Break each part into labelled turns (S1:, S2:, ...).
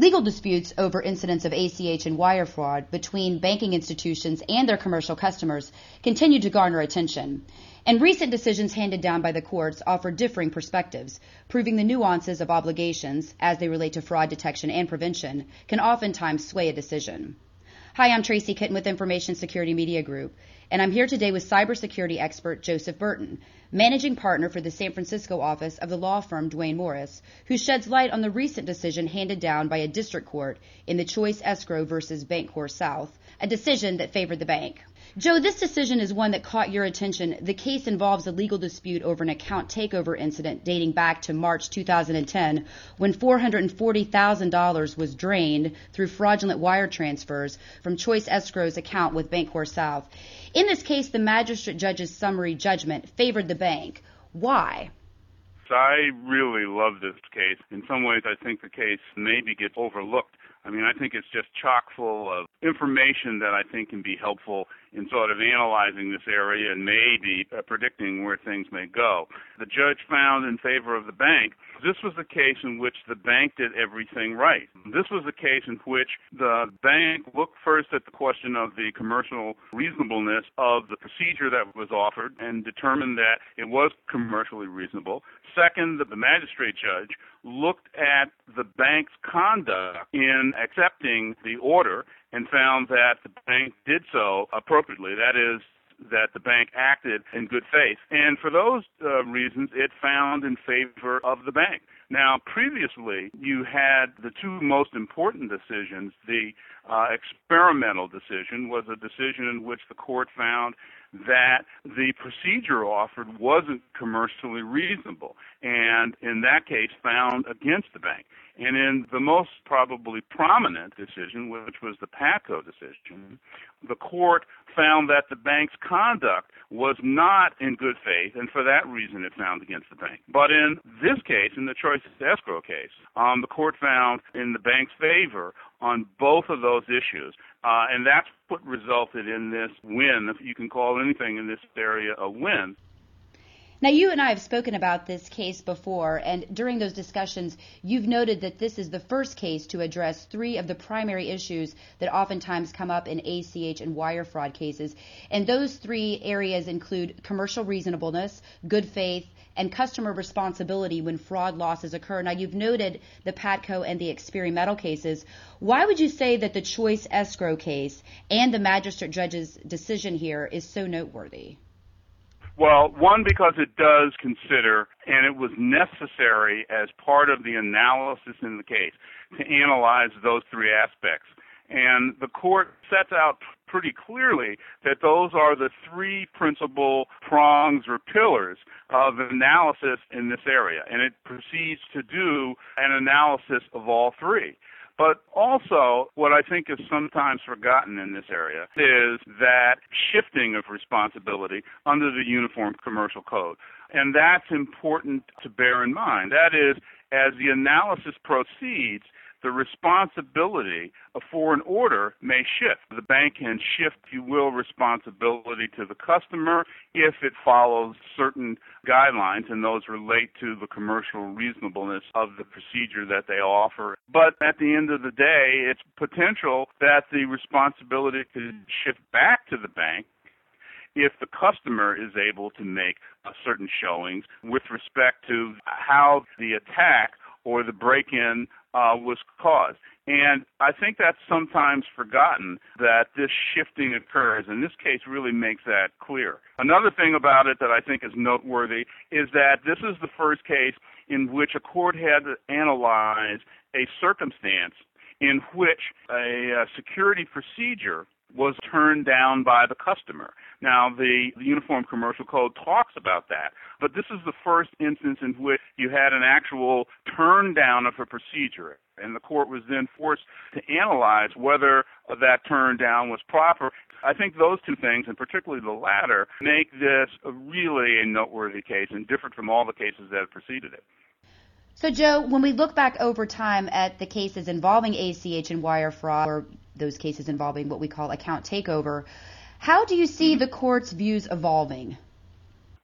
S1: Legal disputes over incidents of ACH and wire fraud between banking institutions and their commercial customers continue to garner attention. And recent decisions handed down by the courts offer differing perspectives, proving the nuances of obligations, as they relate to fraud detection and prevention, can oftentimes sway a decision. Hi, I'm Tracy Kitten with Information Security Media Group, and I'm here today with cybersecurity expert Joseph Burton, managing partner for the San Francisco office of the law firm Duane Morris, who sheds light on the recent decision handed down by a district court in the Choice Escrow versus Bancorp South, a decision that favored the bank. Joe, this decision is one that caught your attention. The case involves a legal dispute over an account takeover incident dating back to March 2010 when $440,000 was drained through fraudulent wire transfers from Choice Escrow's account with Bancorp South. In this case, the magistrate judge's summary judgment favored the bank. Why?
S2: I really love this case. In some ways, I think the case maybe gets overlooked. I mean, I think it's just chock full of information that I think can be helpful in sort of analyzing this area and maybe uh, predicting where things may go. The judge found in favor of the bank. This was a case in which the bank did everything right. This was a case in which the bank looked first at the question of the commercial reasonableness of the procedure that was offered and determined that it was commercially reasonable. Second, the magistrate judge looked at the bank's conduct in accepting the order and found that the bank did so appropriately. That is, that the bank acted in good faith. And for those uh, reasons, it found in favor of the bank. Now, previously, you had the two most important decisions. The uh, Experimetal decision was a decision in which the court found that the procedure offered wasn't commercially reasonable, and in that case found against the bank. And in the most probably prominent decision, which was the Patco decision, the court found that the bank's conduct was not in good faith, and for that reason it found against the bank. But in this case, in the choice escrow case, um, the court found in the bank's favor on both of those issues. Uh, and that's what resulted in this win, if you can call anything in this area a win.
S1: Now, you and I have spoken about this case before, and during those discussions, you've noted that this is the first case to address three of the primary issues that oftentimes come up in ACH and wire fraud cases. And those three areas include commercial reasonableness, good faith, and customer responsibility when fraud losses occur. Now, you've noted the Patco and the Experimetal cases. Why would you say that the choice escrow case and the magistrate judge's decision here is so noteworthy?
S2: Well, one, because it does consider, and it was necessary as part of the analysis in the case to analyze those three aspects. And the court sets out pretty clearly that those are the three principal prongs or pillars of analysis in this area. And it proceeds to do an analysis of all three. But also, what I think is sometimes forgotten in this area is that shifting of responsibility under the Uniform Commercial Code. And that's important to bear in mind. That is, as the analysis proceeds, the responsibility for an order may shift. The bank can shift, if you will, responsibility to the customer if it follows certain guidelines, and those relate to the commercial reasonableness of the procedure that they offer. But at the end of the day, it's potential that the responsibility could shift back to the bank if the customer is able to make certain showings with respect to how the attack or the break in uh, was caused. And I think that's sometimes forgotten that this shifting occurs, and this case really makes that clear. Another thing about it that I think is noteworthy is that this is the first case in which a court had to analyze a circumstance in which a, a security procedure was turned down by the customer. Now, the, the Uniform Commercial Code talks about that, but this is the first instance in which you had an actual turn down of a procedure, and the court was then forced to analyze whether that turn down was proper. I think those two things, and particularly the latter, make this a really a noteworthy case and different from all the cases that have preceded it.
S1: So, Joe, when we look back over time at the cases involving ACH and wire fraud, or those cases involving what we call account takeover, how do you see the court's views evolving?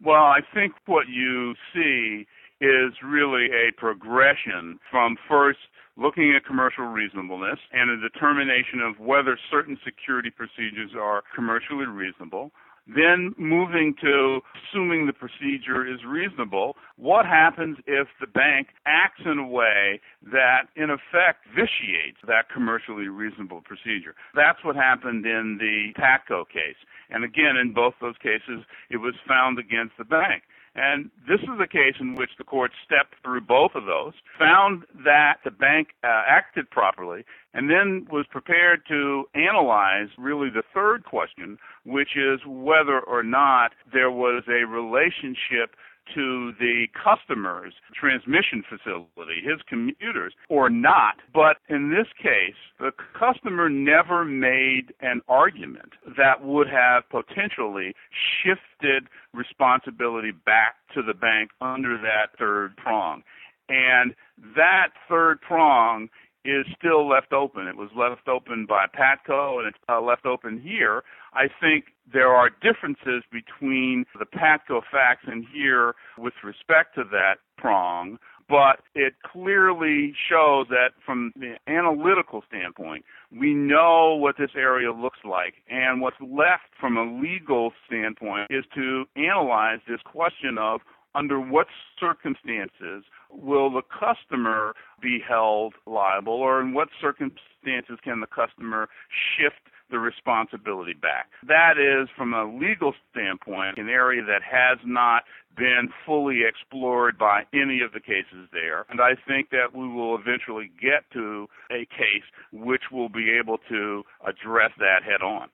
S2: Well, I think what you see is really a progression from first looking at commercial reasonableness and a determination of whether certain security procedures are commercially reasonable. Then moving to assuming the procedure is reasonable, what happens if the bank acts in a way that in effect vitiates that commercially reasonable procedure? That's what happened in the Patco case. And again, in both those cases, it was found against the bank. And this is a case in which the court stepped through both of those, found that the bank uh, acted properly, and then was prepared to analyze really the third question, which is whether or not there was a relationship to the customer's transmission facility, his commuters, or not. But in this case, the customer never made an argument that would have potentially shifted responsibility back to the bank under that third prong. And that third prong is still left open. It was left open by Patco and it's uh, left open here. I think there are differences between the Patco facts and here with respect to that prong, but it clearly shows that from the analytical standpoint, we know what this area looks like. And what's left from a legal standpoint is to analyze this question of under what circumstances will the customer be held liable or in what circumstances can the customer shift the responsibility back. That is, from a legal standpoint, an area that has not been fully explored by any of the cases there. And I think that we will eventually get to a case which will be able to address that head on.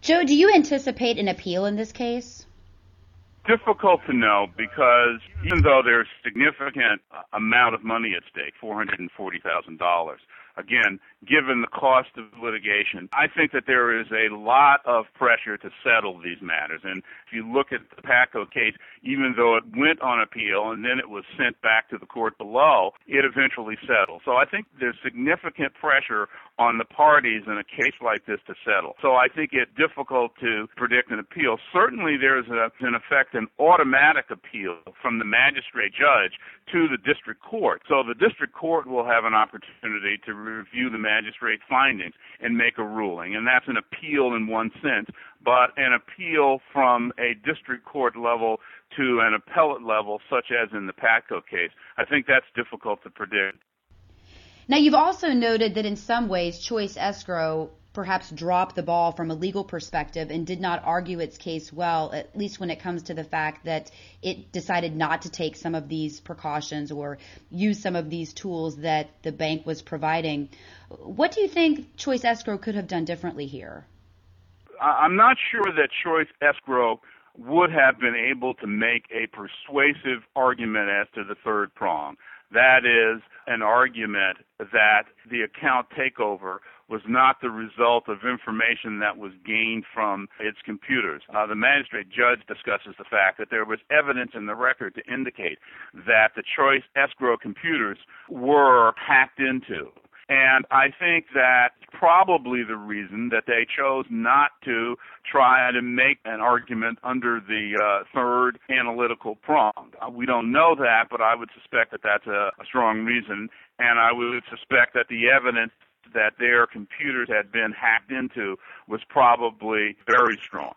S1: Joe, do you anticipate an appeal in this case?
S2: difficult to know because even though there's significant uh, amount of money at stake, $440,000, again, given the cost of litigation, I think that there is a lot of pressure to settle these matters. And if you look at the Patco case, even though it went on appeal and then it was sent back to the court below, it eventually settled. So I think there's significant pressure on the parties in a case like this to settle. So I think it's difficult to predict an appeal. Certainly there's a, in effect an automatic appeal from the magistrate judge to the district court. So the district court will have an opportunity to review the magistrate's findings and make a ruling. And that's an appeal in one sense, but an appeal from a district court level to an appellate level, such as in the Patco case, I think that's difficult to predict.
S1: Now, you've also noted that in some ways, Choice Escrow perhaps dropped the ball from a legal perspective and did not argue its case well, at least when it comes to the fact that it decided not to take some of these precautions or use some of these tools that the bank was providing. What do you think Choice Escrow could have done differently here?
S2: I'm not sure that Choice Escrow would have been able to make a persuasive argument as to the third prong. That is an argument that the account takeover was not the result of information that was gained from its computers. Uh, the magistrate judge discusses the fact that there was evidence in the record to indicate that the choice escrow computers were hacked into. And I think that's probably the reason that they chose not to try to make an argument under the uh, third analytical prong. Uh, we don't know that, but I would suspect that that's a, a strong reason. And I would suspect that the evidence that their computers had been hacked into was probably very strong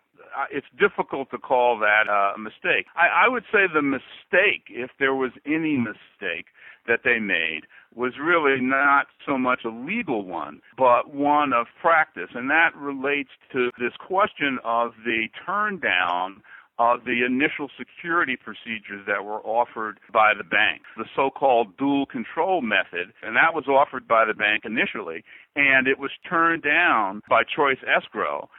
S2: it's difficult to call that uh, a mistake. I, I would say the mistake, if there was any mistake that they made, was really not so much a legal one, but one of practice. And that relates to this question of the turn down of the initial security procedures that were offered by the bank, the so-called dual control method, and that was offered by the bank initially, and it was turned down by Choice Escrow.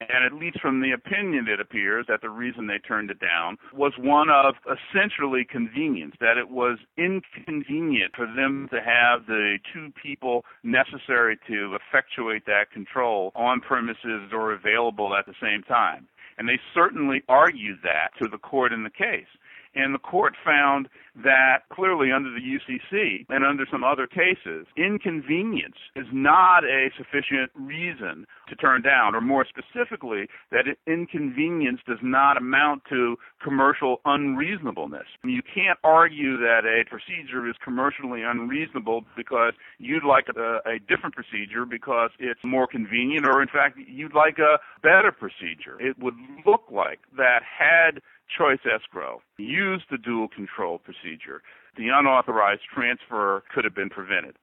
S2: And at least from the opinion, it appears that the reason they turned it down was one of essentially convenience, that it was inconvenient for them to have the two people necessary to effectuate that control on premises or available at the same time. And they certainly argued that to the court in the case. And the court found that clearly under the UCC and under some other cases, inconvenience is not a sufficient reason to turn down, or more specifically, that inconvenience does not amount to commercial unreasonableness. You can't argue that a procedure is commercially unreasonable because you'd like a, a different procedure because it's more convenient, or in fact, you'd like a better procedure. It would look like that had choice escrow used the dual control procedure, the unauthorized transfer could have been prevented.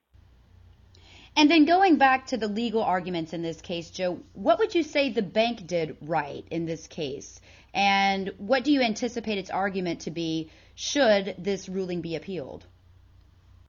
S1: And then going back to the legal arguments in this case, Joe, what would you say the bank did right in this case? And what do you anticipate its argument to be should this ruling be appealed?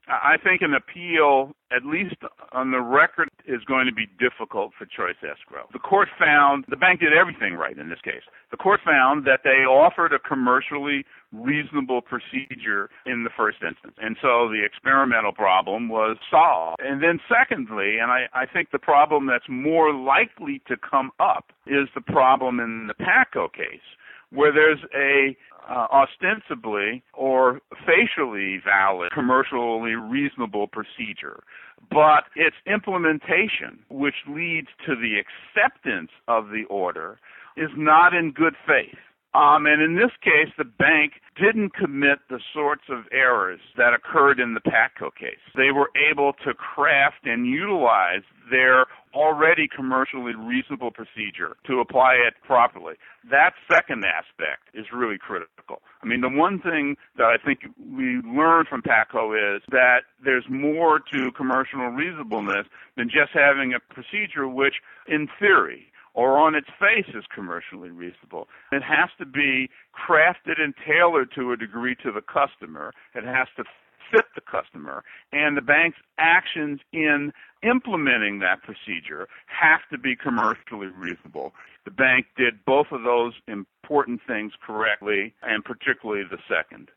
S2: I think an appeal, at least on the record, is going to be difficult for choice escrow. The court found the bank did everything right in this case. The court found that they offered a commercially reasonable procedure in the first instance. And so the Experimetal problem was solved. And then secondly, and I, I think the problem that's more likely to come up is the problem in the Patco case where there's a uh, ostensibly or facially valid, commercially reasonable procedure. But its implementation, which leads to the acceptance of the order, is not in good faith. Um, and in this case, the bank didn't commit the sorts of errors that occurred in the PATCO case. They were able to craft and utilize their already commercially reasonable procedure to apply it properly. That second aspect is really critical. I mean, the one thing that I think we learned from PATCO is that there's more to commercial reasonableness than just having a procedure which, in theory, or on its face is commercially reasonable. It has to be crafted and tailored to a degree to the customer. It has to fit the customer. And the bank's actions in implementing that procedure have to be commercially reasonable. The bank did both of those important things correctly, and particularly the second.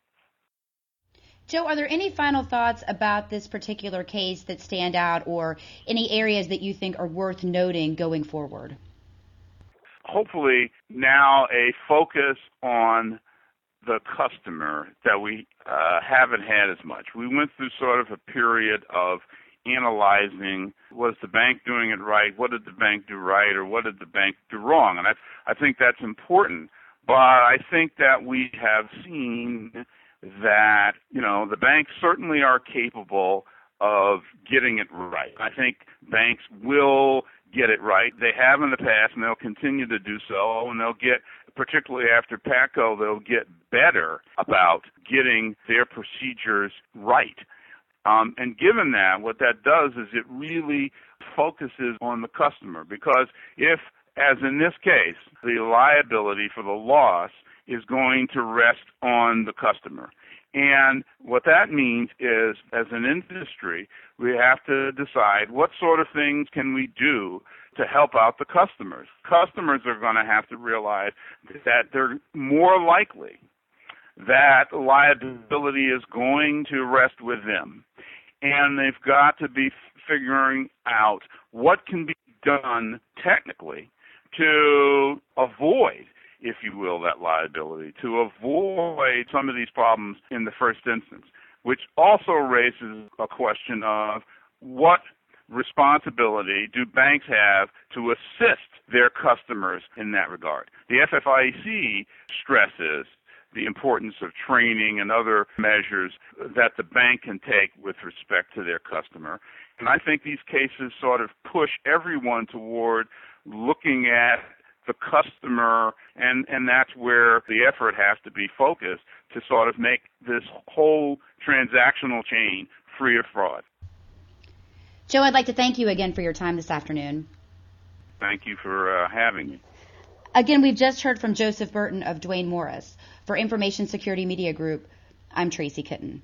S1: Joe, are there any final thoughts about this particular case that stand out or any areas that you think are worth noting going forward?
S2: Hopefully now a focus on the customer that we uh, haven't had as much. We went through sort of a period of analyzing was the bank doing it right, what did the bank do right, or what did the bank do wrong, and I, I think that's important. But I think that we have seen that you know the banks certainly are capable of getting it right. I think banks will get it right. They have in the past, and they'll continue to do so, and they'll get, particularly after Patco, they'll get better about getting their procedures right. Um, and given that, what that does is it really focuses on the customer because if, as in this case, the liability for the loss is going to rest on the customer. And what that means is, as an industry, we have to decide what sort of things can we do to help out the customers. Customers are going to have to realize that they're more likely that liability is going to rest with them. And they've got to be figuring out what can be done technically to avoid if you will, that liability to avoid some of these problems in the first instance, which also raises a question of what responsibility do banks have to assist their customers in that regard? The FFIEC stresses the importance of training and other measures that the bank can take with respect to their customer. And I think these cases sort of push everyone toward looking at the customer, and, and that's where the effort has to be focused to sort of make this whole transactional chain free of fraud.
S1: Joe, I'd like to thank you again for your time this afternoon.
S2: Thank you for uh, having me.
S1: Again, we've just heard from Joseph Burton of Duane Morris. For Information Security Media Group, I'm Tracy Kitten.